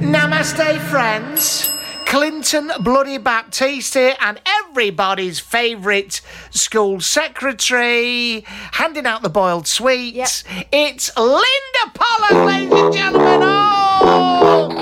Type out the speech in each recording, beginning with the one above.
Namaste, friends. Clinton Bloody Baptiste here, and everybody's favourite school secretary, handing out the boiled sweets. It's Linda Pollard, ladies and gentlemen. Oh!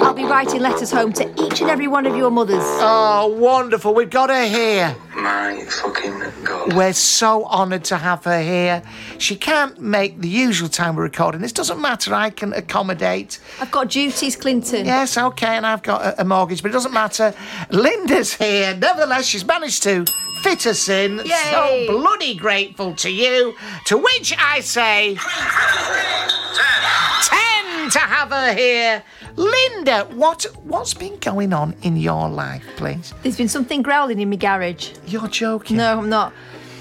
I'll be writing letters home to each and every one of your mothers. oh, wonderful. We've got her here. My fucking god. We're so honoured to have her here. She can't make the usual time we're recording. This doesn't matter. I can accommodate. I've got duties, Clinton. Yes, okay, and I've got a, a mortgage, but it doesn't matter. Linda's here. Nevertheless, she's managed to fit us in. Yay. So bloody grateful to you. To which I say, ten to have her here. Linda, what what's been going on in your life, please? There's been something growling in my garage. You're joking. No, I'm not.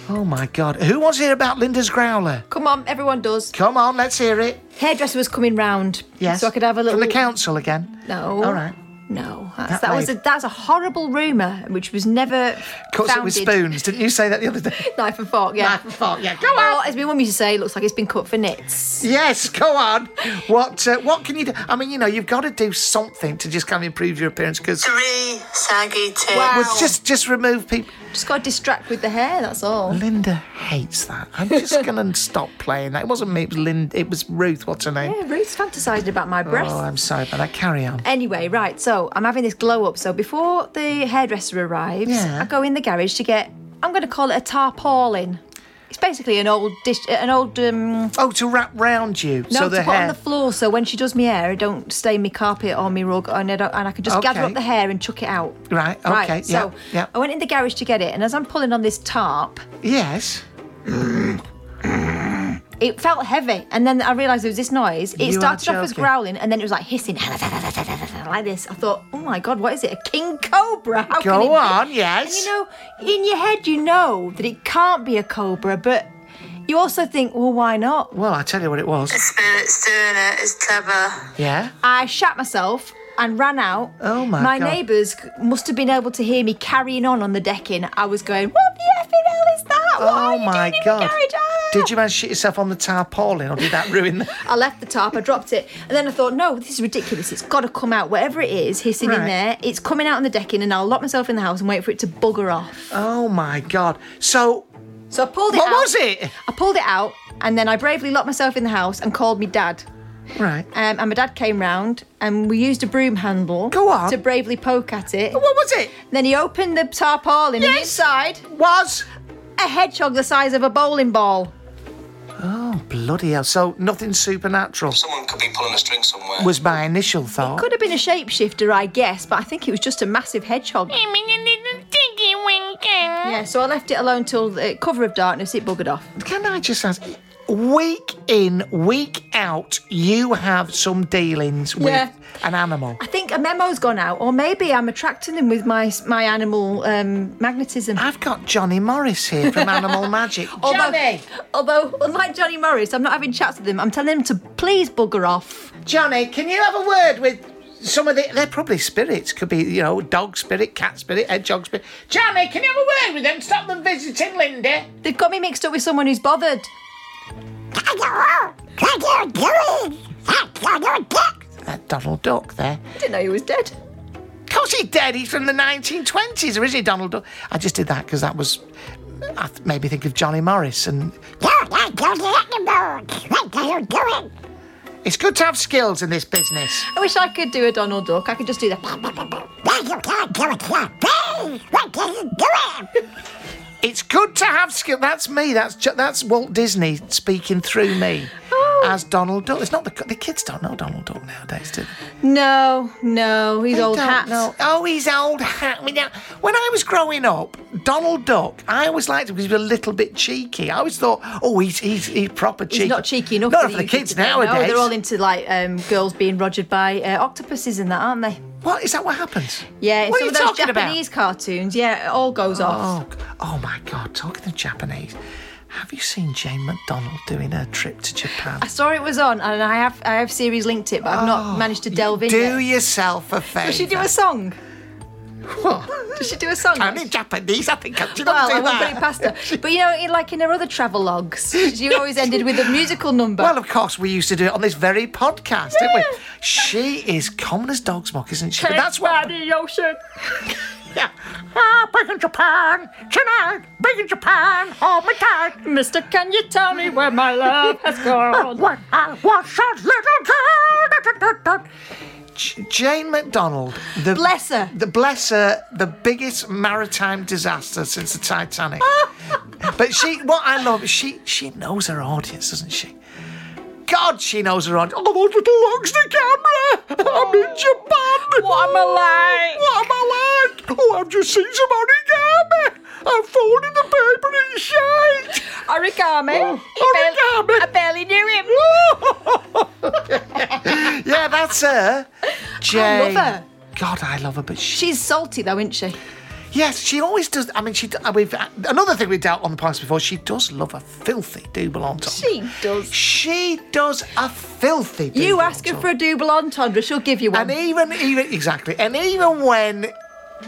Oh my God. Who wants to hear about Linda's growler? Come on, everyone does. Come on, let's hear it. Hairdresser was coming round. Yes. So I could have a little. From the council again. No. All right. No, that's, That that, was a, that's a horrible rumour, which was never Cuts founded. it with spoons. Didn't you say that the other day? Knife and fork, yeah. Knife and fork, yeah. Go on. Well, as my mum used to say, it looks like it's been cut for nits. Yes, go on. What uh, what can you do? I mean, you know, you've got to do something to just kind of improve your appearance because Three saggy tits. Wow. just just remove people. Just got to distract with the hair, that's all. Linda hates that. I'm just gonna stop playing that. It wasn't me. It was Linda. It was Ruth. What's her name? Yeah, Ruth's fantasised about my breasts. Oh, I'm sorry about that. Carry on. Anyway, right, so I'm having this glow up. So before the hairdresser arrives, Yeah. I go in the garage to get, I'm going to call it a tarpaulin. It's basically an old dish, an old, um, Oh, to wrap round you no, so to the put hair. on the floor so when she does my hair, it don't stain my carpet or my rug and I, and I can just gather up the hair and chuck it out. Right. Okay. Right, yeah. so yeah. I went in the garage to get it and as I'm pulling on this tarp, Yes. It felt heavy and then I realised there was this noise. It You are started off as joking. growling and then it was like hissing like this. I thought, oh my God, what is it? A king cobra? How can it Go be? on. And Yes. you know, in your head, you know that it can't be a cobra, but you also think, well, why not? well, I tell you what it was. The spirit's doing it. It's clever. Yeah. I shat myself and ran out. Oh, my god. My God. neighbours must have been able to hear me carrying on on the decking. I was going, what the effing hell is that? What Oh you my God. Ah!" Did you manage to shit yourself on the tarpaulin, or did that ruin the? I left the tarp, I dropped it, and then I thought, no, this is ridiculous. It's got to come out. Whatever it is hissing in there, it's coming out on the decking, and I'll lock myself in the house and wait for it to bugger off. Oh my God. So So I pulled it out. what out. was it? I pulled it out, and then I bravely locked myself in the house and called me dad. Right. Um, and my dad came round, and we used a broom handle Go on. to bravely poke at it. What was it? Then he opened the tarpaulin, and inside, Was. a hedgehog the size of a bowling ball. Oh bloody hell! So nothing supernatural Someone could be pulling a string somewhere. was my initial thought. Could have been a shapeshifter, I guess, but I think it was just a massive hedgehog. Yeah, so I left it alone till the cover of darkness, it buggered off. Can I just ask? Week in, week out, you have some dealings with Yeah. an animal. I think a memo's gone out, or maybe I'm attracting them with my my animal um, magnetism. I've got Johnny Morris here from Animal Magic. Although, Johnny, although, unlike Johnny Morris, I'm not having chats with him. I'm telling him to please bugger off. Johnny, can you have a word with some of the they're probably spirits. Could be you know dog spirit, cat spirit, hedgehog spirit. Johnny, can you have a word with them? Stop them visiting Linda. They've got me mixed up with someone who's bothered. That Donald Duck there. I didn't know he was dead. Of course he's dead. He's from the 1920s, or is he, Donald Duck? I just did that because that was. I th- made me think of Johnny Morris, and What are you doing? it's good to have skills in this business. I wish I could do a Donald Duck. I could just do that. It's good to have skill. That's me. That's that's Walt Disney speaking through me oh, as Donald Duck. It's not the the kids don't know Donald Duck nowadays, do they? No, no, he's They old hat. know. Oh, he's old hat. I mean, now, when I was growing up, Donald Duck, I always liked him because he was a little bit cheeky. I always thought, oh, he's he's, he's proper cheeky. He's not cheeky enough. Not for for the kids nowadays. No, they're all into like um, girls being rogered by uh, octopuses and that, aren't they? What is that? What happens? Yeah, What some of those talking about? Japanese cartoons, yeah, it all goes off. Oh, oh my God! Talking to Japanese, have you seen Jane McDonald doing her trip to Japan? I saw it was on, and I have I have series linked it, but I've not oh, managed to delve in. Do yet. yourself a favour. Does she do a song? What? Does she do a song? I'm in Japanese. I think I should well, not do I won't put it past her. But you know, in, like in her other travel logs, she always ended with a musical number. Well, of course, we used to do it on this very podcast, didn't we? She is common as dog's muck, isn't she? But that's what. ocean. Yeah. Ah, big in Japan tonight. Big in Japan, hold me tight. Mister, can you tell me where my love has gone? When I was a little girl. Da, da, da, da. J- Jane McDonald, the Bless her. the bless her, the biggest maritime disaster since the Titanic. but she, what I love, is she she knows her audience, doesn't she? God, she knows her audience. Oh, logs the camera. I'm in oh. Japan. What am I like? What am I like? Oh, I've just seen some origami. I've folded the paper in shite. Origami. Oh, origami. I barely knew him. Yeah, that's her. Jane. love her. God, I love her, but she, She's salty though, isn't she? Yes, she always does. I mean, she. uh, We've another thing we dealt on the podcast before. She does love a filthy double entendre. She does. She does a filthy. You ask her for a double entendre, she'll give you one. And even, even exactly, and even when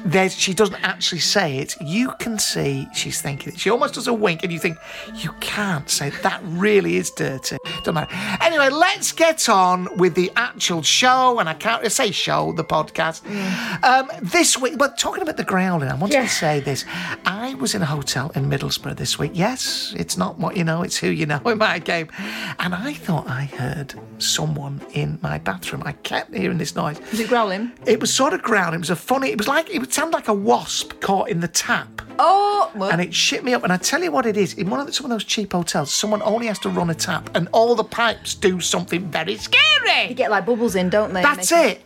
there's, she doesn't actually say it, you can see she's thinking it. She almost does a wink, and you think you can't say that. Really is dirty. Don't matter. Anyway, let's get on with the actual show, and I can't say show the podcast. Um, this week, but talking about the growling, I wanted to say this. I was in a hotel in Middlesbrough this week. Yes, it's not what you know, it's who you know in my game, and I thought I heard someone in my bathroom. I kept hearing this noise. Is it growling? It was sort of growling. It was a funny. It was like it would sound like a wasp caught in the tap, Oh, well, and it shit me up. And I tell you what it is. In one of the, some of those cheap hotels, someone only has to run a tap, and all the pipes do something very they scary. get like bubbles in, don't they? That's Make- it.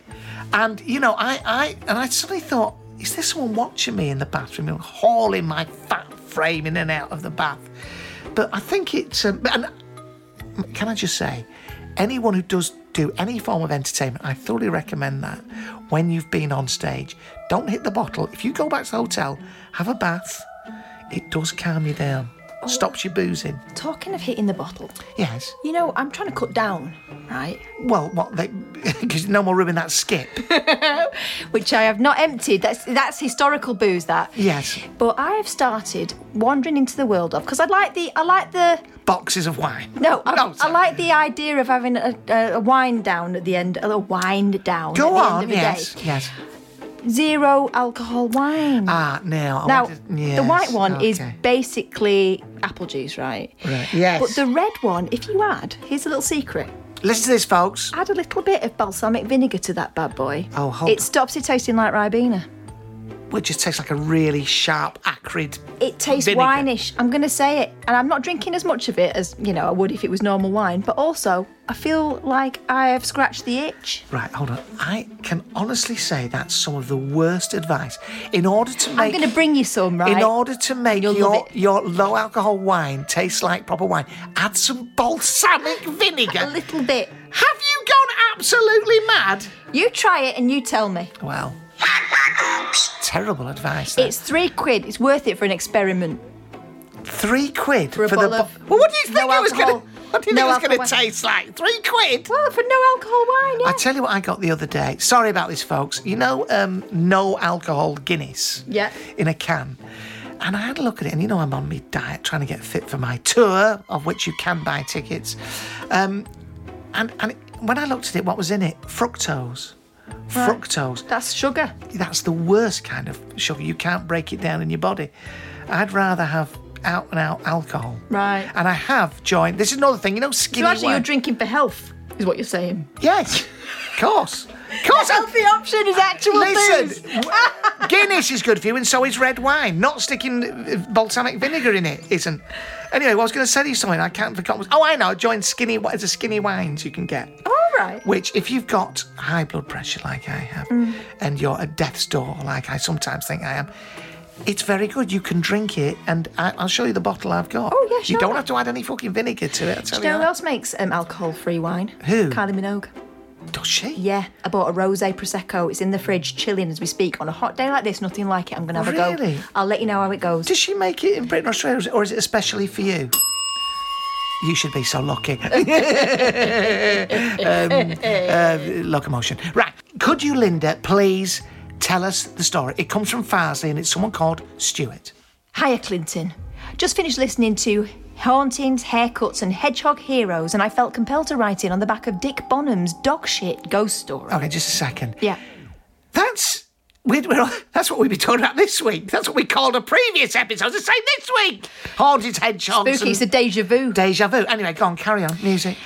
And you know, I, I, and I suddenly thought, is there someone watching me in the bathroom, and hauling my fat frame in and out of the bath? But I think it's. Um, and can I just say, anyone who does do any form of entertainment, I thoroughly recommend that. When you've been on stage, don't hit the bottle. If you go back to the hotel, have a bath. It does calm you down. Oh. Stops you boozing. Talking of hitting the bottle, Yes. you know, I'm trying to cut down, right? Well, what? Because no more room in that skip. Which I have not emptied. That's that's historical booze. That. Yes. But I have started wandering into the world of because I like the I like the Boxes of wine. no I, I like the idea of having a, a, a wind down at the end a wind down Go at the on. end of the Yes. day. Yes. Zero alcohol wine. Ah, now. I now wanted- the white one is basically apple juice, right? Right, yes. But the red one, if you add, here's a little secret. Listen to this, folks. Add a little bit of balsamic vinegar to that bad boy. Oh, hold It on. stops it tasting like Ribena. Which just tastes like a really sharp, acrid. It tastes Vinegar. wineish. I'm going to say it. And I'm not drinking as much of it as, you know, I would if it was normal wine. But also, I feel like I have scratched the itch. Right, hold on. I can honestly say that's some of the worst advice. In order to make, I'm going to bring you some, right? In order to make You'll your, your low alcohol wine taste like proper wine, add some balsamic vinegar. a little bit. Have you gone absolutely mad? You try it and you tell me. Well, terrible advice. that. It's three quid. It's worth it for an experiment. Three quid For a the. bottle of Well, what do you think no it was going to? What do you no think it was going to taste like? Three quid. Well, for no alcohol wine, yeah. I tell you what I got the other day. Sorry about this, folks. You know, um, no alcohol Guinness. Yeah. In a can. And I had a look at it, and you know, I'm on my diet trying to get fit for my tour, of which you can buy tickets. Um, and and when I looked at it, what was in it? Fructose. Fructose. That's sugar. That's the worst kind of sugar. You can't break it down in your body. I'd rather have out and out alcohol. Right. And I have joined. This is another thing, you know, skinny So actually, you're drinking for health, is what you're saying. Yes, of course. Of course. I'm- Healthy option is actual Listen, booze. Guinness is good for you, and so is red wine. Not sticking uh, balsamic vinegar in it isn't. Anyway, well, I was going to say you something. I can't forget. Oh, I know. Join skinny. It's a skinny wines you can get. All right. Which, if you've got high blood pressure like I have, Mm. and you're at death's door like I sometimes think I am, it's very good. You can drink it, and I, I'll show you the bottle I've got. Oh, yeah, You don't have to add any fucking vinegar to it. Do you know who else makes um, alcohol-free wine? Who? Kylie Minogue. Does she? Yeah, I bought a rosé prosecco. It's in the fridge, chilling as we speak. On a hot day like this, nothing like it. I'm gonna have a go. Really? go. I'll let you know how it goes. Does she make it in Britain or Australia, or is it especially for you? You should be so lucky. um, uh, locomotion. Right. Could you, Linda, please tell us the story? It comes from Farsley and it's someone called Stuart. Hiya, Clinton. Just finished listening to Hauntings, Haircuts, and Hedgehog Heroes, and I felt compelled to write in on the back of Dick Bonham's dog shit ghost story. Okay, just a second. Yeah. That's. We're, we're, that's what we've been talking about this week. That's what we called a previous episode. The same this week. Haunted hedgehogs. Spooky, it's a deja vu. deja vu. Anyway, go on, carry on. Music.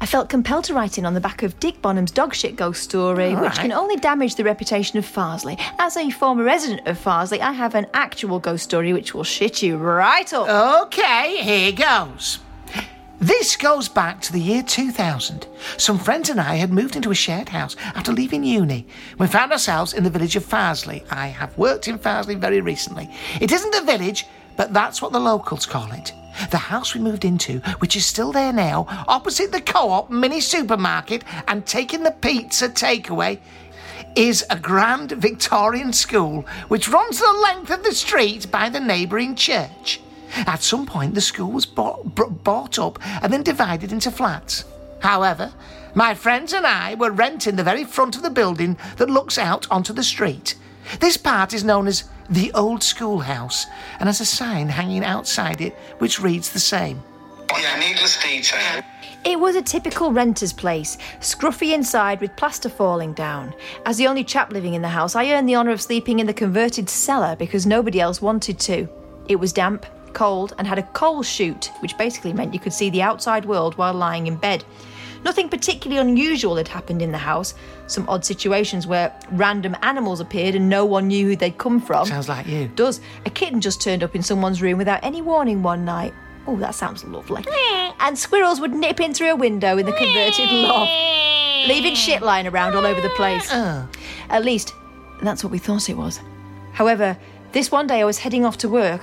I felt compelled to write in on the back of Dick Bonham's dog shit ghost story, All which right. can only damage the reputation of Farsley. As a former resident of Farsley, I have an actual ghost story which will shit you right up. Okay, here goes. This goes back to the year 2000. Some friends and I had moved into a shared house after leaving uni. We found ourselves in the village of Farsley. I have worked in Farsley very recently. It isn't a village, but that's what the locals call it. The house we moved into, which is still there now, opposite the co op mini supermarket and taking the pizza takeaway, is a grand Victorian school which runs the length of the street by the neighbouring church. At some point, the school was bought, bought up and then divided into flats. However, my friends and I were renting the very front of the building that looks out onto the street. This part is known as the Old Schoolhouse and has a sign hanging outside it which reads the same. Oh, yeah, needless detail. It was a typical renter's place, scruffy inside with plaster falling down. As the only chap living in the house, I earned the honour of sleeping in the converted cellar because nobody else wanted to. It was damp, cold, and had a coal chute, which basically meant you could see the outside world while lying in bed. Nothing particularly unusual had happened in the house. Some odd situations where random animals appeared and no one knew who they'd come from. Sounds like you. Does. A kitten just turned up in someone's room without any warning one night. Oh, that sounds lovely. And squirrels would nip in through a window in the converted loft, leaving shit lying around all over the place. Uh. At least, that's what we thought it was. However, this one day I was heading off to work.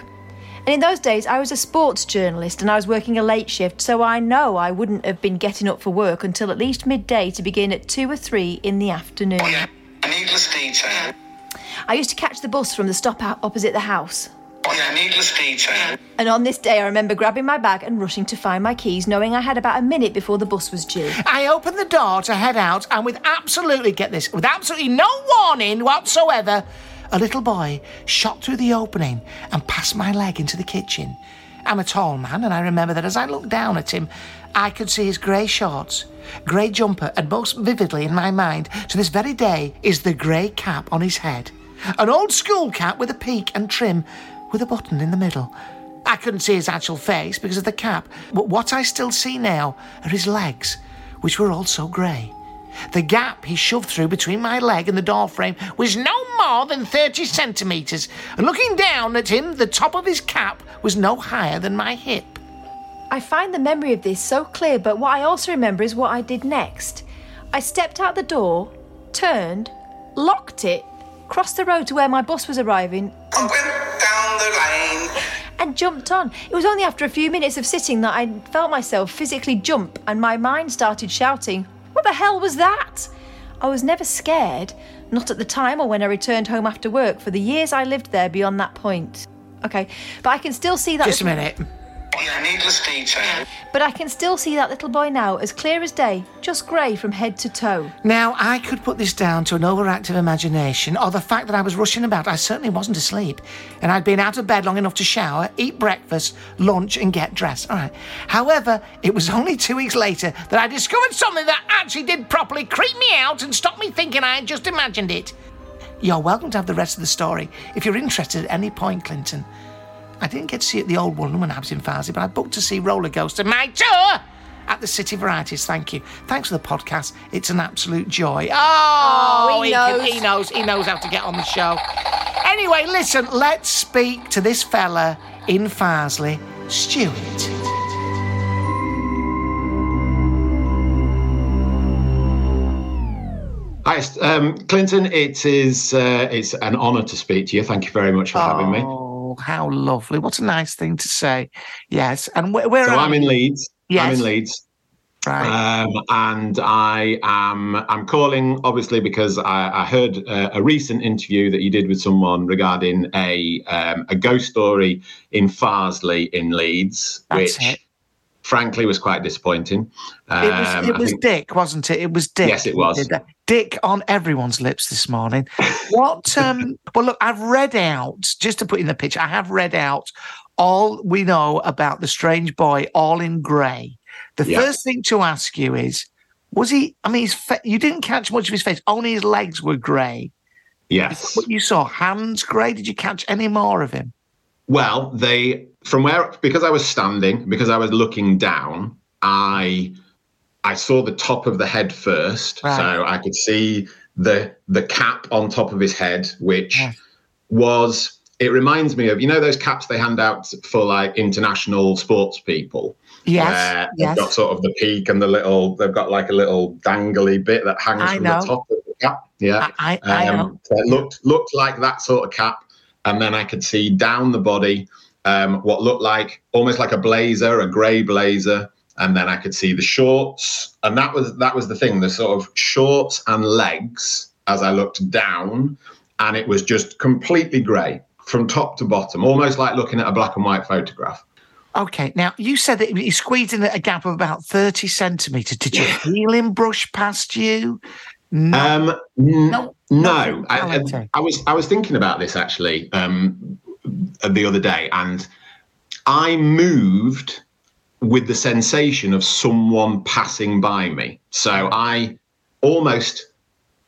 And in those days, I was a sports journalist and I was working a late shift, so I know I wouldn't have been getting up for work until at least midday to begin at 2 or 3 in the afternoon. Yeah, needless detail. I used to catch the bus from the stop out opposite the house. Yeah, needless detail. And on this day, I remember grabbing my bag and rushing to find my keys, knowing I had about a minute before the bus was due. I opened the door to head out, and with absolutely, get this, with absolutely no warning whatsoever, a little boy shot through the opening and past my leg into the kitchen. I'm a tall man, and I remember that as I looked down at him, I could see his grey shorts, grey jumper, and most vividly in my mind, to this very day, is the grey cap on his head. An old school cap with a peak and trim, with a button in the middle. I couldn't see his actual face because of the cap, but what I still see now are his legs, which were also grey. The gap he shoved through between my leg and the door frame was no more than 30 centimetres, and looking down at him, the top of his cap was no higher than my hip. I find the memory of this so clear, but what I also remember is what I did next. I stepped out the door, turned, locked it, crossed the road to where my bus was arriving, and went down the lane. and jumped on. It was only after a few minutes of sitting that I felt myself physically jump and my mind started shouting, What the hell was that? I was never scared, not at the time or when I returned home after work for the years I lived there beyond that point. Okay, but I can still see that. Just a minute. Yeah, needless detail. But I can still see that little boy now, as clear as day, just grey from head to toe. Now, I could put this down to an overactive imagination or the fact that I was rushing about. I certainly wasn't asleep. And I'd been out of bed long enough to shower, eat breakfast, lunch, and get dressed. All right. However, it was only two weeks later that I discovered something that actually did properly creep me out and stop me thinking I had just imagined it. You're welcome to have the rest of the story if you're interested at any point, Clinton. I didn't get to see it at the old one when I was in Farsley, but I booked to see Roller Coaster, my tour, at the City Varieties. Thank you. Thanks for the podcast. It's an absolute joy. Oh, Oh, he can- knows. he knows. He knows how to get on the show. Anyway, listen, let's speak to this fella in Farsley, Stuart. Hi, um, Clinton. It is uh, it's an honour to speak to you. Thank you very much for having me. Oh, how lovely. What a nice thing to say. Yes. And where, where So I'm in? Leeds. I'm in Leeds, Right. um, and I am I'm calling obviously because I, I heard uh, a recent interview that you did with someone regarding a um, a ghost story in Farsley in Leeds, That's which it. Frankly was quite disappointing. It was, Um, it was think- Dick, wasn't it? It was Dick. Yes, it was. Dick on everyone's lips this morning. What? um Well, look, I've read out just to put in the picture. I have read out all we know about the strange boy, all in grey. The Yeah. first thing to ask you is, was he? I mean, his fa- you didn't catch much of his face. Only his legs were grey. yes. What you saw, hands grey. Did you catch any more of him? Well, they from where because I was standing, because I was looking down, I I saw the top of the head first, Right. so I could see the the cap on top of his head, which Yes. was it reminds me of you know those caps they hand out for like international sports people. Yes. where they've yes. got sort of the peak and the little they've got like a little dangly bit that hangs I from know. the top of the cap. Yeah. I, I, I Um, am. so it looked looked like that sort of cap, and then I could see down the body um, what looked like almost like a blazer, a grey blazer, and then I could see the shorts, and that was that was the thing, the sort of shorts and legs as I looked down, and it was just completely grey from top to bottom, almost like looking at a black and white photograph. Okay, now you said that he squeezed in a gap of about 30 centimetres. Did you feel him brush past you? No. Um, n- No, no, I, I. I was I was thinking about this actually um, the other day, and I moved with the sensation of someone passing by me. So I almost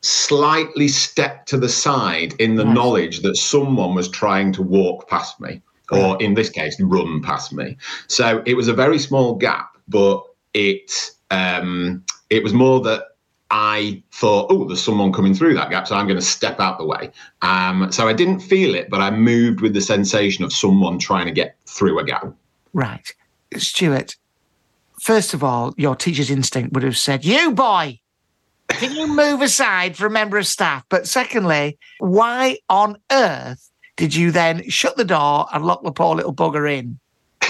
slightly stepped to the side in the Yes. knowledge that someone was trying to walk past me, or in this case, run past me. So it was a very small gap, but it um, it was more that I thought, oh, there's someone coming through that gap, so I'm going to step out the way. Um, so I didn't feel it, but I moved with the sensation of someone trying to get through a gap. Right. Stuart, first of all, your teacher's instinct would have said, You boy, can you move aside for a member of staff? But secondly, why on earth did you then shut the door and lock the poor little bugger in?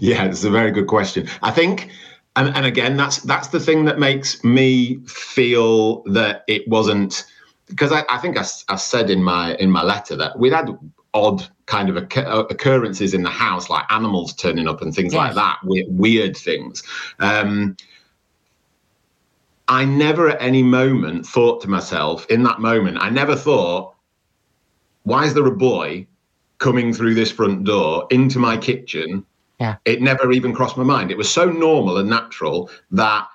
yeah, it's a very good question. I think, and, and again, that's that's the thing that makes me feel that it wasn't because I, I think I, I said in my in my letter that we'd had odd kind of occur- uh, occurrences in the house, like animals turning up and things like that, we- weird things. Um, I never at any moment thought to myself in that moment, I never thought, why is there a boy coming through this front door into my kitchen? Yeah. It never even crossed my mind. It was so normal and natural that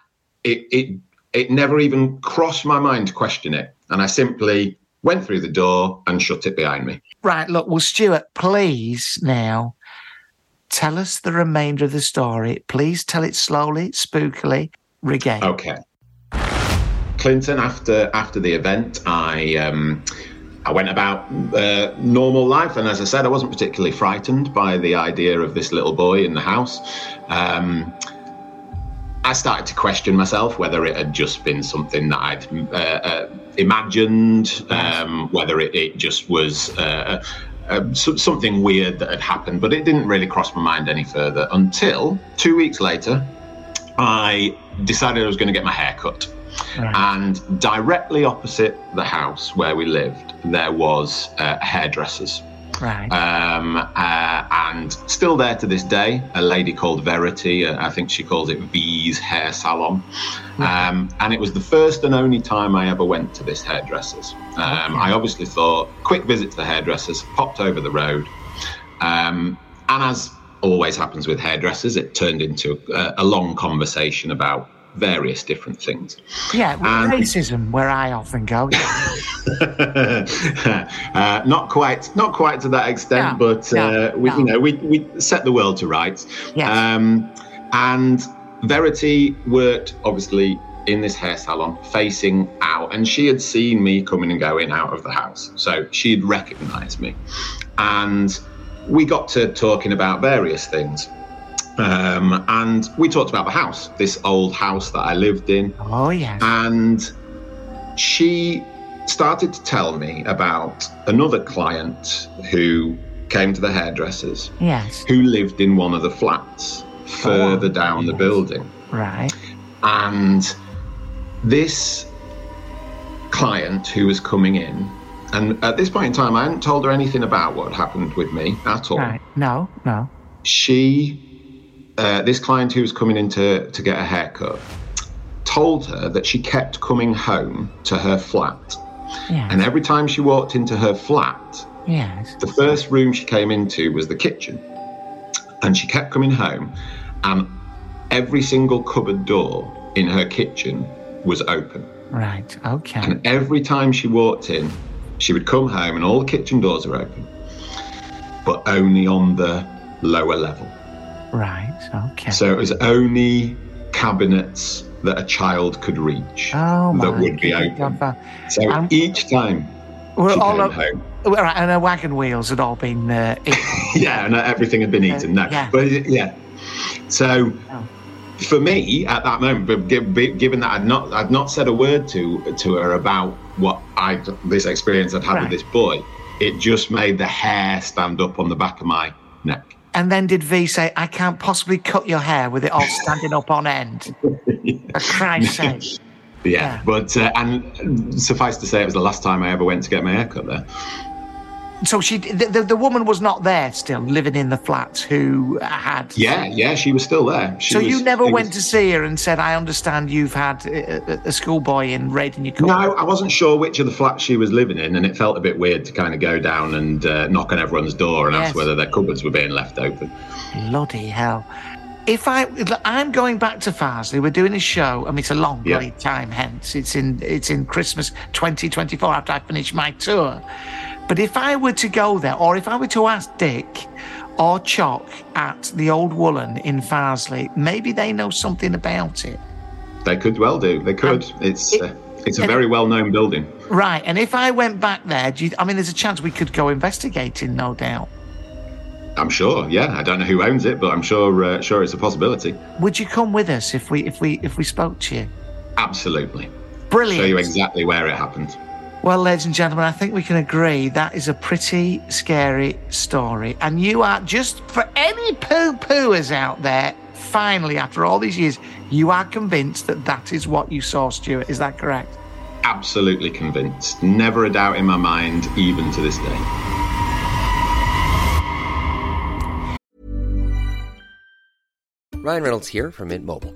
it it it never even crossed my mind to question it. And I simply went through the door and shut it behind me. Right, look, well, Stuart, please now tell us the remainder of the story. Please tell it slowly, spookily, regale. Okay. Clinton, after after the event, I um, I went about uh, normal life, and as I said, I wasn't particularly frightened by the idea of this little boy in the house. Um, I started to question myself whether it had just been something that I'd uh, uh, imagined, um, whether it, it just was uh, uh, so- something weird that had happened, but it didn't really cross my mind any further until two weeks later, I decided I was going to get my hair cut. Right. And directly opposite the house where we lived, there was uh, hairdressers. Right. Um, uh, and still there to this day, a lady called Verity, uh, I think she calls it V's Hair Salon. Um, and it was the first and only time I ever went to this hairdresser's. Um, I obviously thought, quick visit to the hairdresser's, popped over the road. Um, and as always happens with hairdressers, it turned into a, a long conversation about various different things. yeah, and- racism, where I often go. uh, not quite, not quite to that extent, No, but no, uh, we, no. you know, we we set the world to rights. Yes. Um, and Verity worked obviously in this hair salon, facing out, and she had seen me coming and going out of the house, so she'd recognised me, and we got to talking about various things. Um, and we talked about the house, this old house that I lived in, Oh, yes. and she started to tell me about another client who came to the hairdressers yes. who lived in one of the flats further down the building. Right. And this client who was coming in, and at this point in time, I hadn't told her anything about what happened with me at all. Right. No, no. She, uh, this client who was coming in to, to get a haircut, told her that she kept coming home to her flat. Yes. And every time she walked into her flat, yes. the first room she came into was the kitchen. And she kept coming home, and every single cupboard door in her kitchen was open. Right. Okay. And every time she walked in, she would come home and all the kitchen doors were open, but only on the lower level. Right. Okay. So it was only cabinets that a child could reach oh, that would be open. So Um, each time We're she all came o- home, right, and her wagon wheels had all been. Uh, eaten. yeah, and everything had been eaten. No, yeah. but yeah. So Oh. for me at that moment, but gi- bi- given that I'd not I'd not said a word to to her about what I this experience I'd had Right. with this boy, it just made the hair stand up on the back of my neck. And then did V say, "I can't possibly cut your hair with it all standing up on end"? For Christ's sake! Yeah, Yeah. but uh, and suffice to say, it was the last time I ever went to get my hair cut there. So she, the, the, the woman was not there still, living in the flat. Who had? Yeah, yeah, she was still there. She So was- you never went was- to see her and said, "I understand you've had a, a, schoolboy in raiding your cupboard." No, I wasn't sure which of the flats she was living in, and it felt a bit weird to kind of go down and uh, knock on everyone's door and Yes. ask whether their cupboards were being left open. Bloody hell. If I, I'm going back to Farsley. We're doing a show. I mean, it's a long Yeah. time. Hence, it's in it's in Christmas 2024 after I finish my tour. But if I were to go there, or if I were to ask Dick or Chock at the Old Woollen in Farsley, maybe they know something about it. They could well do. They could. it's it- uh, it's a very well known building. Right. And if I went back there, do you, I mean, there's a chance we could go investigating, no doubt. I'm sure. Yeah, I don't know who owns it, but I'm sure uh, sure it's a possibility. Would you come with us if we if we if we spoke to you? Absolutely. Brilliant. Show you exactly where it happened. Well, ladies and gentlemen, I think we can agree that is a pretty scary story. And you are just for any poo pooers out there, finally, after all these years, you are convinced that that is what you saw, Stuart. Is that correct? Absolutely convinced. Never a doubt in my mind, even to this day. Ryan Reynolds here from Mint Mobile.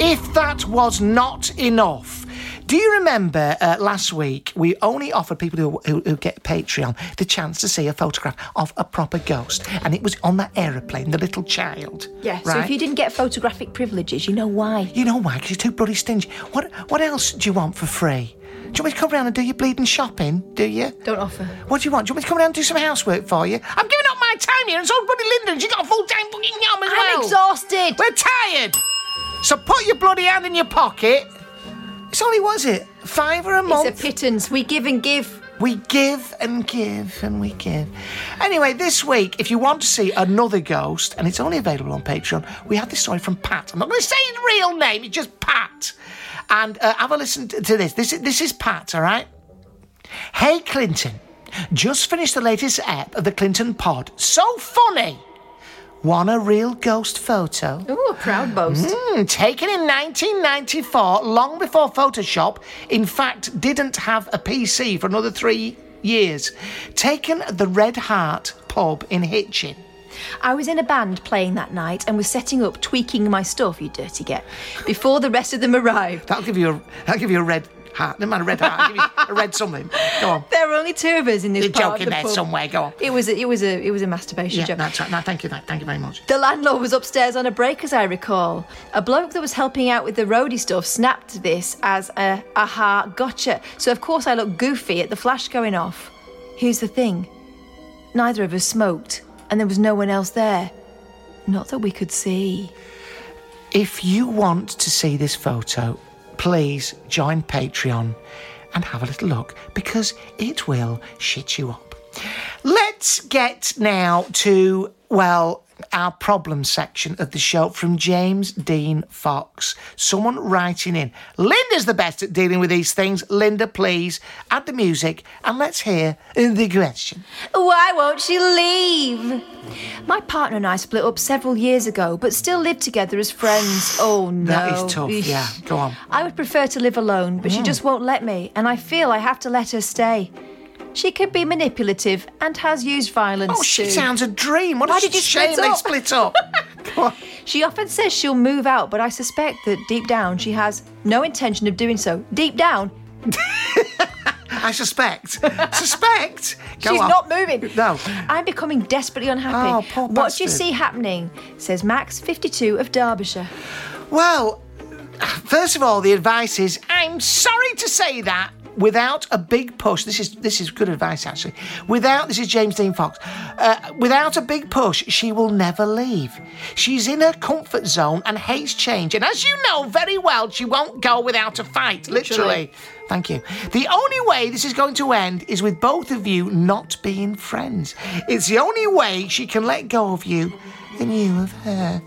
If that was not enough, do you remember uh, last week we only offered people who, who, who get Patreon the chance to see a photograph of a proper ghost, and it was on that aeroplane, the little child. Yeah, so if you didn't get photographic privileges, you know why. You know why? Because you're too bloody stingy. What What else do you want for free? Do you want me to come round and do your bleeding shopping? Do you? Don't offer. What do you want? Do you want me to come round and do some housework for you? I'm giving up my time here, and so's bloody Linda. she's got a full time fucking yum as I'm well. exhausted. We're tired. So put your bloody hand in your pocket. It's only what is it? Fiver a month. It's a pittance. We give and give. We give and give and we give. Anyway, this week, if you want to see another ghost, and it's only available on Patreon, we have this story from Pat. I'm not going to say his real name, it's just Pat. And uh, have a listen to to this. This is, this is Pat, all right? Hey, Clinton. Just finished the latest ep of the Clinton Pod. So funny. Want a real ghost photo? Ooh, a proud boast. Mm, taken in 1994, long before Photoshop, in fact, didn't have a PC for another three years. Taken at the Red Hart pub in Hitchin. I was in a band playing that night and was setting up, tweaking my stuff, you dirty get, before the rest of them arrived. That'll give you a, that'll give you a red heart. No matter red heart, give you a red something. Go on. There were only two of us in this You're joking the there pub. somewhere. Go on. It was a, it was a it was a masturbation Yeah, joke. that's right. No, thank you. Thank you very much. The landlord was upstairs on a break, as I recall. A bloke that was helping out with the roadie stuff snapped this as a aha gotcha. So of course I looked goofy at the flash going off. Here's the thing: neither of us smoked, and there was no one else there. Not that we could see. If you want to see this photo, please join Patreon and have a little look because it will shit you up. Let's get now to, well, our problem section of the show from James Dean Fox. Someone writing in. Linda's the best at dealing with these things. Linda, please add the music and let's hear the question. Why won't she leave? My partner and I split up several years ago, but still live together as friends. Oh no. That is tough. Yeah, go on. I would prefer to live alone, but she hmm. just won't let me, and I feel I have to let her stay. She can be manipulative and has used violence. Oh, she too. sounds a dream. What Why a did you shame split they up? split up. She often says she'll move out, but I suspect that deep down she has no intention of doing so. Deep down, I suspect. suspect. Go she's on. not moving. No. I'm becoming desperately unhappy. Oh, poor what do you bastard. see happening? Says Max, 52 of Derbyshire. Well, first of all, the advice is I'm sorry to say that without a big push. This is this is good advice actually. Without this is James Dean Fox. Uh, without a big push, she will never leave. She's in her comfort zone and hates change. And as you know very well, she won't go without a fight. Literally. Literally. Thank you. The only way this is going to end is with both of you not being friends. It's the only way she can let go of you and you of her.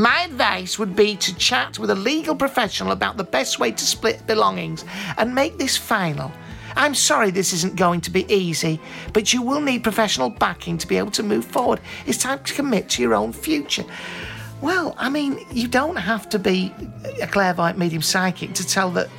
My advice would be to chat with a legal professional about the best way to split belongings and make this final. I'm sorry this isn't going to be easy, but you will need professional backing to be able to move forward. It's time to commit to your own future. Well, I mean, you don't have to be a clairvoyant medium psychic to tell that.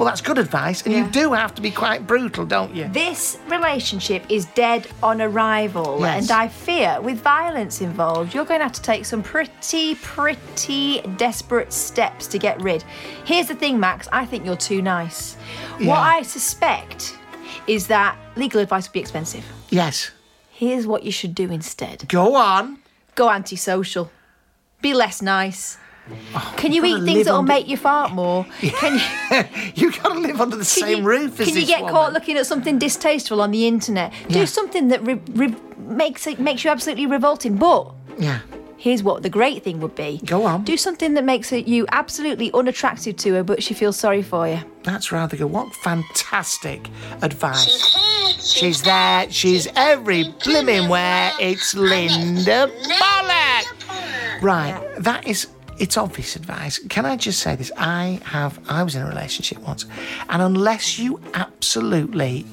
Well, that's good advice, and you do have to be quite brutal, don't you? This relationship is dead on arrival, Yes. and I fear with violence involved, you're going to have to take some pretty, pretty desperate steps to get rid. Here's the thing, Max, I think you're too nice. What I suspect is that legal advice would be expensive. Yes. Here's what you should do instead Go on. go antisocial, be less nice, Can you you've eat things that'll under- make you fart more? Can you? you got to live under the Can same you, roof as Can you this get woman. caught looking at something distasteful on the internet? Yeah. Do something that re- re- makes it makes you absolutely revolting. But Yeah. here's what the great thing would be. Go on. Do something that makes you absolutely unattractive to her, but she feels sorry for you. That's rather good. What fantastic advice. She's there. She's every blimmin' where. It's Linda Bollock. Right. That is. It's obvious advice. Can I just say this? I have. I was in a relationship once, and unless you absolutely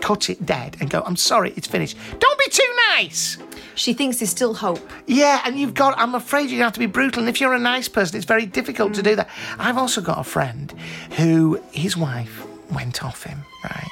cut it dead and go, "I'm sorry, it's finished," don't be too nice. She thinks there's still hope. Yeah, and you've got, I'm afraid you have to be brutal. And if you're a nice person, it's very difficult to do hmm. that. I've also got a friend who his wife went off him, right?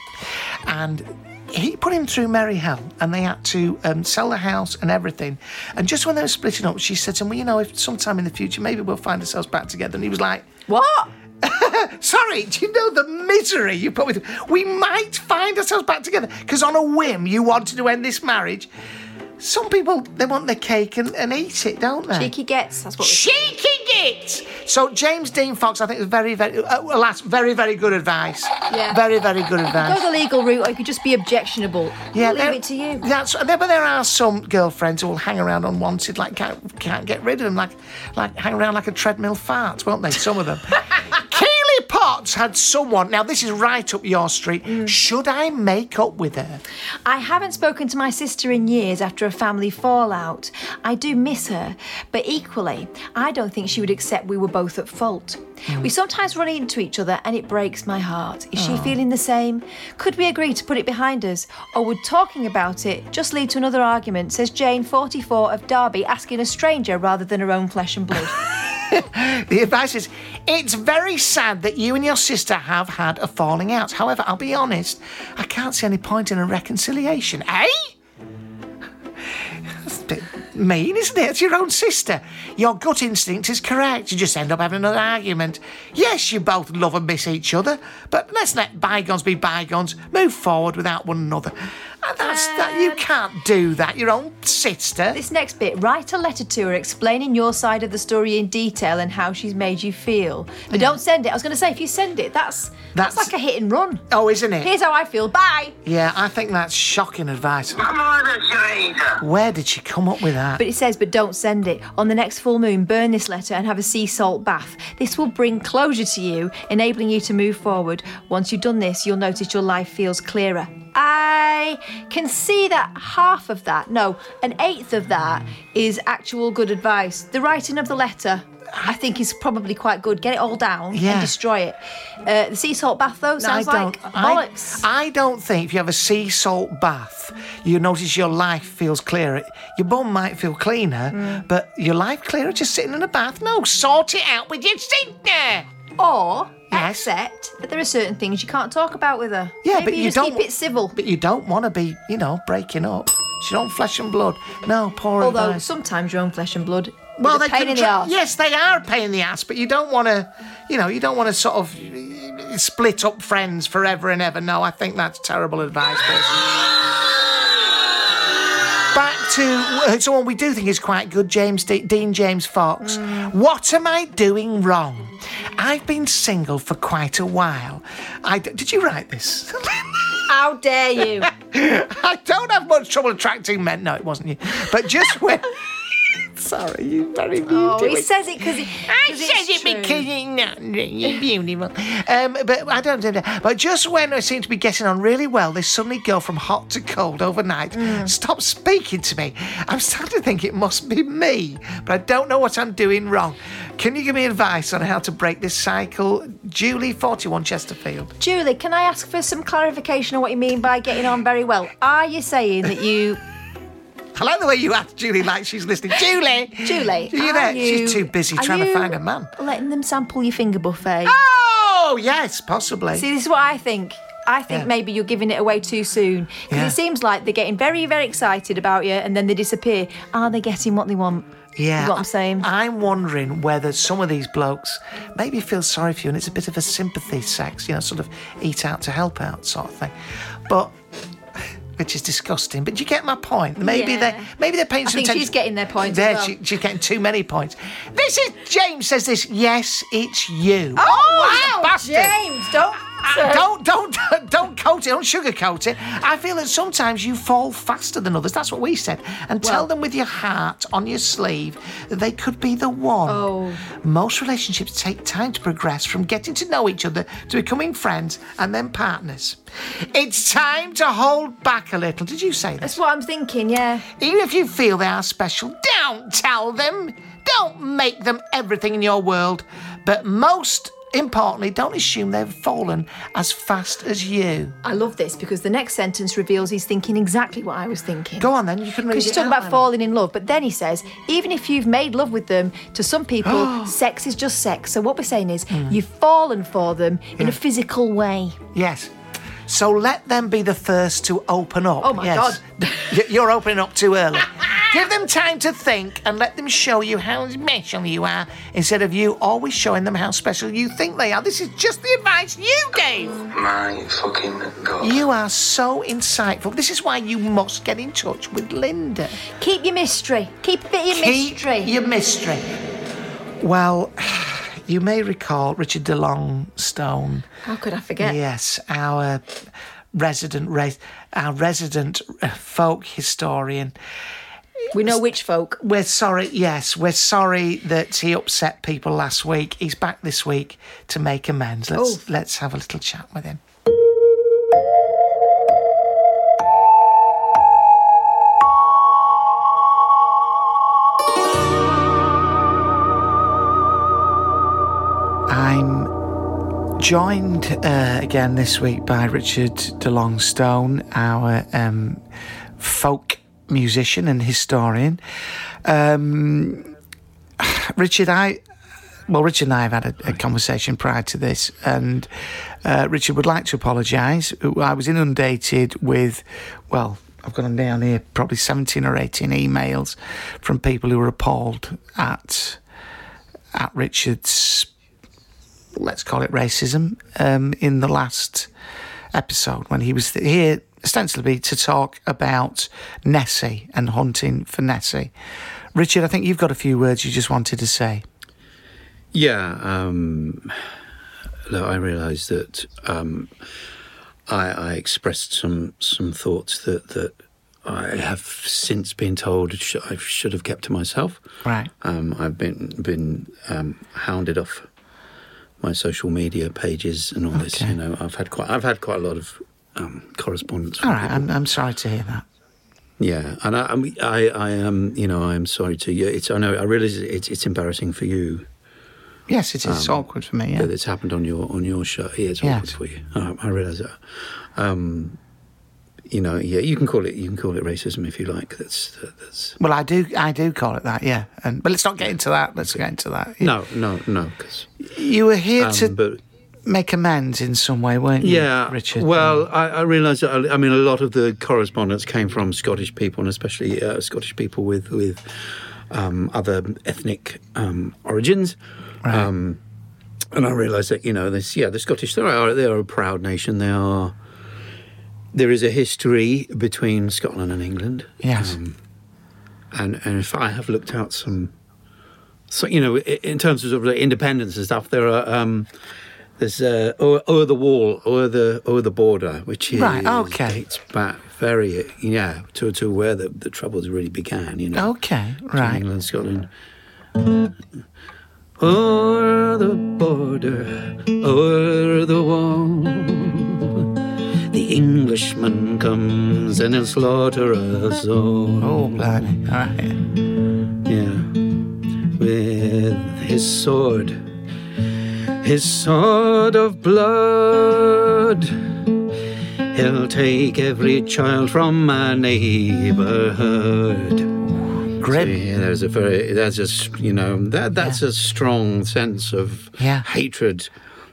And he put him through merry hell and they had to um, sell the house and everything. And just when they were splitting up, she said to him, Well, you know, if sometime in the future, maybe we'll find ourselves back together. And he was like, What? Sorry, do you know the misery you put with We might find ourselves back together because on a whim you wanted to end this marriage. Some people they want their cake and, and eat it, don't they? Cheeky gets. That's what. Cheeky gits. So James Dean Fox, I think, is very, very, uh, alas, very, very good advice. Yeah. Very, very good advice. Go the legal route, or you could just be objectionable. Yeah, leave there- it to you. That's but there are some girlfriends who will hang around unwanted, like can't, can't get rid of them, like like hang around like a treadmill fart, won't they? Some of them. Potts had someone. Now this is right up your street. Mm. Should I make up with her? I haven't spoken to my sister in years after a family fallout. I do miss her, but equally, I don't think she would accept we were both at fault. We sometimes run into each other and it breaks my heart. Is she Oh. feeling the same? Could we agree to put it behind us? Or would talking about it just lead to another argument, says Jane, 44 of Derby, asking a stranger rather than her own flesh and blood? The advice is it's very sad that you and your sister have had a falling out. However, I'll be honest, I can't see any point in a reconciliation. Eh? That's a bit mean, isn't it? It's your own sister. Your gut instinct is correct. You just end up having another argument. Yes, you both love and miss each other, but let's let bygones be bygones. Move forward without one another. And that's that. You can't do that. Your own sister. This next bit, write a letter to her explaining your side of the story in detail and how she's made you feel. But don't send it. I was going to say, if you send it, that's, that's That's- like a hit and run. Oh, isn't it? Here's how I feel. Bye. Yeah, I think that's shocking advice. Come on, Jada. Where did she come up with that? But it says, but don't send it. On the next full moon, burn this letter and have a sea salt bath. This will bring closure to you, enabling you to move forward. Once you've done this, you'll notice your life feels clearer. I can see that half of that, no, an eighth of that is actual good advice. The writing of the letter, I think, is probably quite good. Get it all down Yeah. and destroy it. Uh, the sea salt bath, though, sounds I like don't. I, bollocks. I don't think if you have a sea salt bath, you notice your life feels clearer. Your bum might feel cleaner, Mm. but your life clearer just sitting in a bath. No, sort it out with your sink there. or Yes. accept that there are certain things you can't talk about with her. Yeah, Maybe but you, you just don't. keep it civil. But you don't want to be, you know, breaking up. She don't flesh and blood. No, poor Although advice. sometimes your own flesh and blood. Well, they pain can in the try- arse. Yes, they are a pain in the ass, but you don't want to, you know, you don't want to sort of split up friends forever and ever. No, I think that's terrible advice. Personally. To uh, someone we do think is quite good, James D- Dean James Fox. What am I doing wrong? I've been single for quite a while. I d- did you write this? How dare you? I don't have much trouble attracting men. No, it wasn't you. But just when. Sorry, you're very beautiful. Oh, he says it because he. I said it because it's not really beautiful. Um, but I don't do that. But just when I seem to be getting on really well, they suddenly go from hot to cold overnight. Stop speaking to me. I'm starting to think it must be me, but I don't know what I'm doing wrong. Can you give me advice on how to break this cycle? Julie, 41 Chesterfield. Julie, can I ask for some clarification on what you mean by getting on very well? Are you saying that you. I like the way you ask Julie like she's listening. Julie! Julie, Are you there? you- She's too busy trying to find a man. Letting them sample your finger buffet? Oh, yes, possibly. See, this is what I think. I think Yeah. maybe you're giving it away too soon. Because Yeah. it seems like they're getting very, very excited about you and then they disappear. Are they getting what they want? Yeah, Is what I'm saying. I, am wondering whether some of these blokes maybe feel sorry for you, and it's a bit of a sympathy sex, you know, sort of eat out to help out sort of thing. But which is disgusting. But you get my point. Maybe Yeah. they maybe they're paying I some think attention. she's getting their points There, well. she- she's getting too many points. This is James says this. Yes, it's you. Oh, oh you wow, bastard. James, don't. Uh, don't don't don't coat it, don't sugarcoat it. I feel that sometimes you fall faster than others. That's what we said. And tell them with your heart on your sleeve that they could be the one. Oh. Most relationships take time to progress from getting to know each other to becoming friends and then partners. It's time to hold back a little. Did you say this? That's what I'm thinking, yeah. Even if you feel they are special, don't tell them. Don't make them everything in your world. But most importantly, don't assume they've fallen as fast as you. I love this because the next sentence reveals he's thinking exactly what I was thinking. Go on then, you can read Because he's talking about then. falling in love, but then he says, even if you've made love with them, to some people, sex is just sex. So what we're saying is, Hmm. you've fallen for them in a physical way. Yes. So let them be the first to open up. Oh my yes. Y- You're opening up too early. Give them time to think and let them show you how special you are instead of you always showing them how special you think they are. This is just the advice you gave. My fucking god. You are so insightful. This is why you must get in touch with Linda. Keep your mystery. Keep a bit your Keep mystery. your mystery. Well, you may recall Richard DeLong Stone. How could I forget? Yes, our resident our resident uh, folk historian. We know which folk. We're sorry. Yes, we're sorry that he upset people last week. He's back this week to make amends. Let's Oh. let's have a little chat with him. I'm joined uh, again this week by Richard DeLongstone, our um, folk musician and historian. Um, Richard, I. Well, Richard and I have had a, a conversation prior to this, and uh, Richard would like to apologise. I was inundated with, well, I've got them down here, probably 17 or 18 emails from people who were appalled at at Richard's let's call it racism, um, in the last episode when he was here ostensibly to talk about Nessie and hunting for Nessie. Richard, I think you've got a few words you just wanted to say. Yeah, um, look, I realised that um, I, I expressed some some thoughts that that I have since been told sh- I should have kept to myself. Right. Um, I've been been um, hounded off my social media pages and all this. You know, I've had quite I've had quite a lot of um, correspondence. All right. I'm, I'm sorry to hear that. Yeah, and I, I, I am, you know, I am sorry to you. It's, I know, I realise it's, it's embarrassing for you Yes, it is Um, awkward for me. Yeah. it's happened on your on your show. Yeah, it's Yes. awkward for you. I, I realise that. Um, you know, yeah, you can call it you can call it racism if you like. That's that's Well, I do, I do call it that. Yeah, and but let's not get into that. Let's get into that. no, no, no. Because You were here to but make amends in some way, weren't you, yeah, Richard? Well, I, I realise. that- I mean, a lot of the correspondence came from Scottish people, and especially uh, Scottish people with with um, other ethnic um, origins. Um, and I realise that you know this. Yeah, the Scottish they are they are a proud nation. They are. There is a history between Scotland and England. Yes. Um, and and if I have looked out some, so you know, in terms of sort of like independence and stuff, there are. Um, there's uh, o'er the wall, over the o'er the border, which is Right, okay. it's back very yeah to to where the, the troubles really began. You know, Okay, right. England, Scotland. O'er the border, over the wall, the Englishman comes and he'll slaughter us all. Oh, blimey! All right. Yeah, with his sword, his sword of blood. He'll take every child from my neighborhood. Grim. See, there's a very, that's a, you know, that that's a strong sense of Yeah. hatred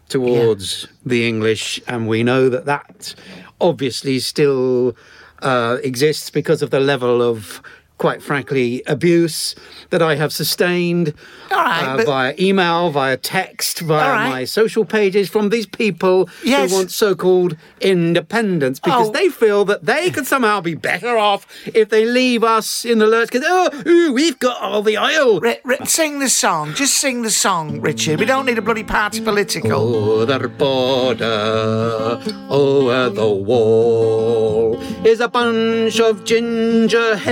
towards the English, and we know that that obviously still uh, exists because of the level of quite frankly, abuse that I have sustained All right, uh, but- via email, via text, via right. my social pages from these people Yes. who want so-called independence because Oh. they feel that they could somehow be better off if they leave us in the lurch. Because oh, ooh, we've got all the oil. Ri- Ri- sing the song. Just sing the song, Richard. We don't need a bloody party political. Over the border, over the wall, is a bunch of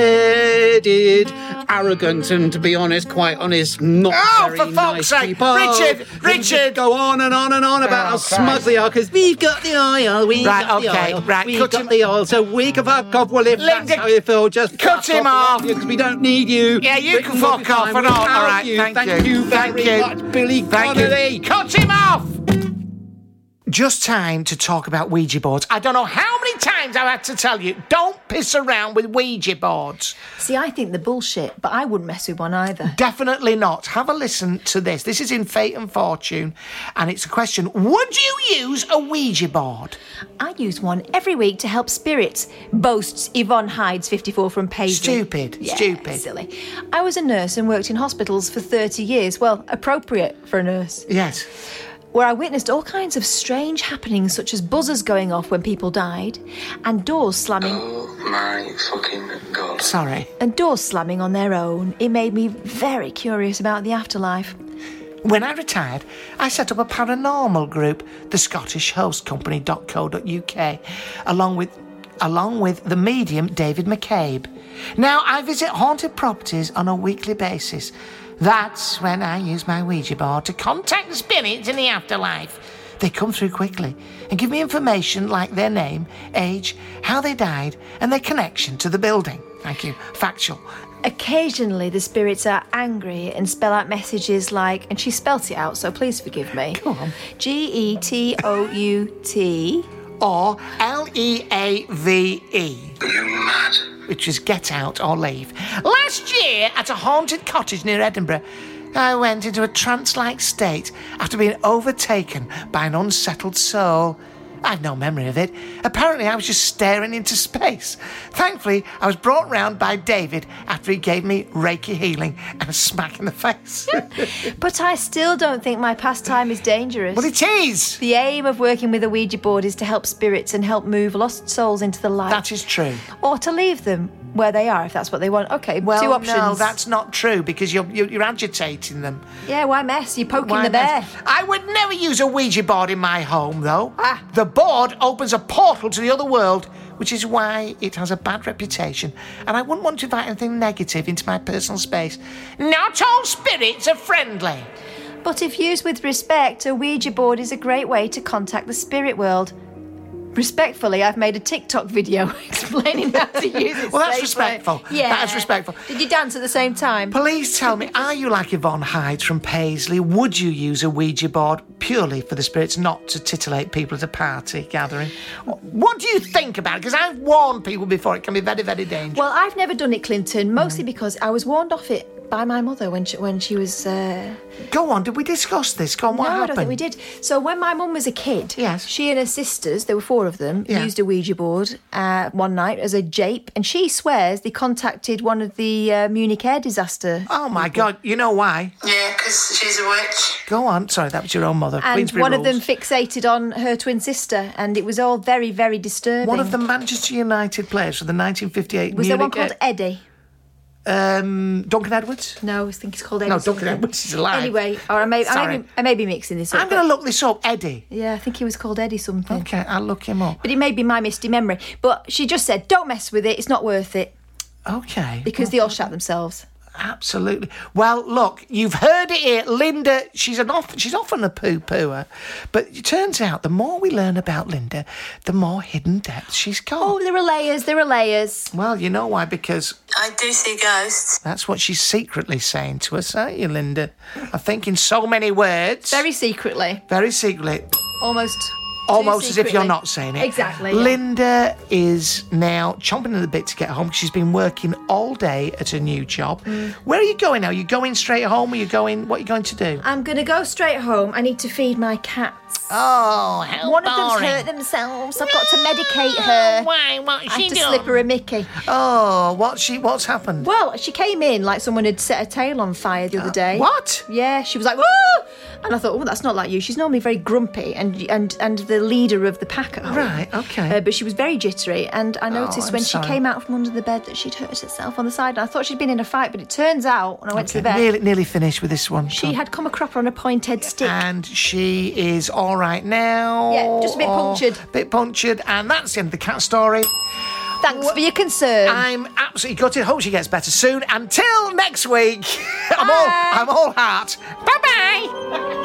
ginger-headed, arrogant, and to be honest, quite honest, not Oh, very for fuck's nice sake. people. Richard, Richard. go on and on and on oh, about Oh, how smug Christ. they are because we've got the oil, we've Right, got okay, the oil, right, we've got him- the oil, so we can fuck off. Well, if Linda, that's how you feel, just cut him off. because we don't need you. Yeah, you Britain can fuck off and all. without All right, you. thank thank you. you Thank very you. much, Billy Thank you. Cut him off! Just time to talk about Ouija boards. I don't know how many times I've had to tell you, don't piss around with Ouija boards. See, I think they're bullshit, but I wouldn't mess with one either. Definitely not. Have a listen to this. This is in Fate and Fortune, and it's a question Would you use a Ouija board? I use one every week to help spirits, boasts Yvonne Hydes, 54 from Paisley. Stupid, Yeah, stupid. Silly. I was a nurse and worked in hospitals for 30 years. Well, appropriate for a nurse. Yes. Where I witnessed all kinds of strange happenings, such as buzzers going off when people died, and doors slamming Oh my fucking god. Sorry. and doors slamming on their own. It made me very curious about the afterlife. When I retired, I set up a paranormal group, the Scottish Host Company.co.uk, along with along with the medium David McCabe. Now I visit haunted properties on a weekly basis. That's when I use my Ouija board to contact the spirits in the afterlife. They come through quickly and give me information like their name, age, how they died, and their connection to the building. Thank you. Factual. Occasionally, the spirits are angry and spell out messages like, and she spelt it out, so please forgive me. Go on. G E T O U T. Or L E A V E. You mad? Which is get out or leave. Last year, at a haunted cottage near Edinburgh, I went into a trance like state after being overtaken by an unsettled soul. I've no memory of it. Apparently, I was just staring into space. Thankfully, I was brought round by David after he gave me Reiki healing and a smack in the face. But I still don't think my pastime is dangerous. but it is! The aim of working with a Ouija board is to help spirits and help move lost souls into the light. That is true. or to leave them where they are if that's what they want. Okay, Well, two options. no, that's not true because you're, you're, you're agitating them. Yeah, why mess? You're poking Why the bear. not? I would never use a Ouija board in my home, though. Ah. The board opens a portal to the other world, which is why it has a bad reputation. And I wouldn't want to invite anything negative into my personal space. Not all spirits are friendly. But if used with respect, a Ouija board is a great way to contact the spirit world. Respectfully, I've made a TikTok video explaining how to use it. Well, that's respectful. Yeah. That is respectful. Did you dance at the same time? Please tell me, are you like Yvonne Hyde from Paisley? Would you use a Ouija board purely for the spirits, not to titillate people at a party gathering? What do you think about it? Because I've warned people before it can be very, very dangerous. Well, I've never done it, Clinton, Mm. mostly because I was warned off it by my mother when she, when she was. Uh... Go on, did we discuss this? Go on, what no, happened? I don't think we did. So when my mum was a kid, Yes. she and her sisters, there were four of them, Yeah. used a Ouija board uh, one night as a jape, and she swears they contacted one of the uh, Munich air disaster. Oh my God! You know why? Yeah, because she's a witch. Go on. Sorry, that was your own mother. And Queensbury one of them fixated on her twin sister, and it was all very, very disturbing. One of the Manchester United players for the 1958 was there one called Eddie? Um, Duncan Edwards. No, I think it's called Eddie. No, Duncan. Edwards is alive. Anyway, or I may, I may, be, I may be mixing this up. I'm going to look this up. Eddie. Yeah, I think he was called Eddie something. Okay, I'll look him up. But it may be my misty memory. But she just said, don't mess with it, it's not worth it. Okay. Because they all shot themselves. Absolutely. Well, look, you've heard it here. Linda, she's an off, she's often a poo pooer, but it turns out the more we learn about Linda, the more hidden depths she's got. Oh, there are layers, there are layers. Well, you know why? Because I do see ghosts. that's what she's secretly saying to us, aren't you, Linda? I think in so many words. Very secretly. Very secretly. Almost Almost as if you're not saying it. Exactly. Linda is now chomping at the bit to get home. She's been working all day at her new job. Mm. Where are you going now? You going straight home? Are you going? What are you going to do? I'm going to go straight home. I need to feed my cats. Oh, how One of them's hurt themselves. I've got to medicate her. Why? What's she I had to done? slip her a Mickey. Oh, what's she? What's happened? Well, she came in like someone had set her tail on fire the other day. Uh, what? Yeah, she was like, "Whoa!" And I thought, oh, that's not like you. She's normally very grumpy and and and the leader of the pack at home. Right, okay. Uh, but she was very jittery, and I noticed Oh, when sorry. she came out from under the bed that she'd hurt herself on the side. And I thought she'd been in a fight, but it turns out when I went to the vet, Nearly, nearly finished with this one. she Tom. had come a cropper on a pointed stick. and she is all right now. Yeah, just a bit punctured. Bit punctured, and that's the end of the cat story. Thanks for your concern. I'm absolutely gutted. Hope she gets better soon. Until next week, I'm all I'm all heart. Bye bye.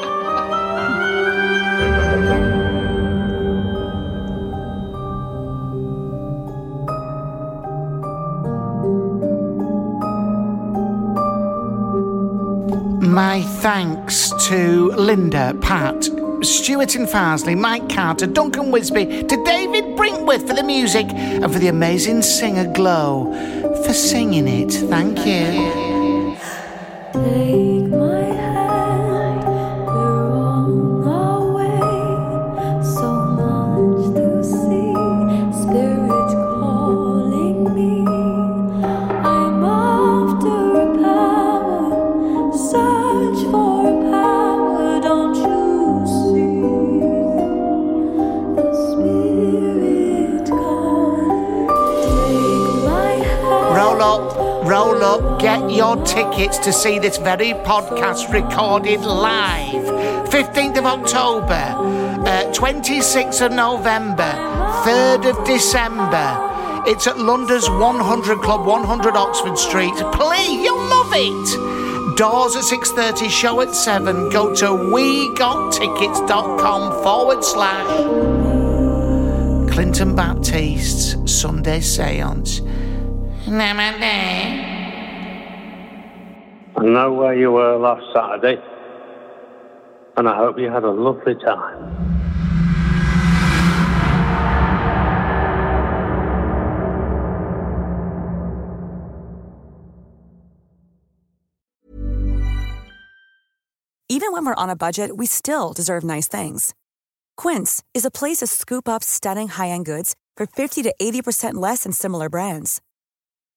My thanks to Linda, Pat, Stuart and Farsley, Mike Carter, Duncan Wisby, to David Brinkworth for the music, and for the amazing singer Glow for singing it. Thank you. Take my up, get your tickets to see this very podcast recorded live. 15th of October, uh, 26th of November, 3rd of December. It's at London's 100 Club, 100 Oxford Street. Please, you'll love it. Doors at 6.30, show at 7. Go to wegottickets.com forward slash Clinton Baptiste's Sunday Seance. Namaste. I know where you were last Saturday, and I hope you had a lovely time. Even when we're on a budget, we still deserve nice things. Quince is a place to scoop up stunning high-end goods for 50 to 80% less than similar brands.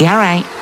Yeah, right.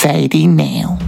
Fading now.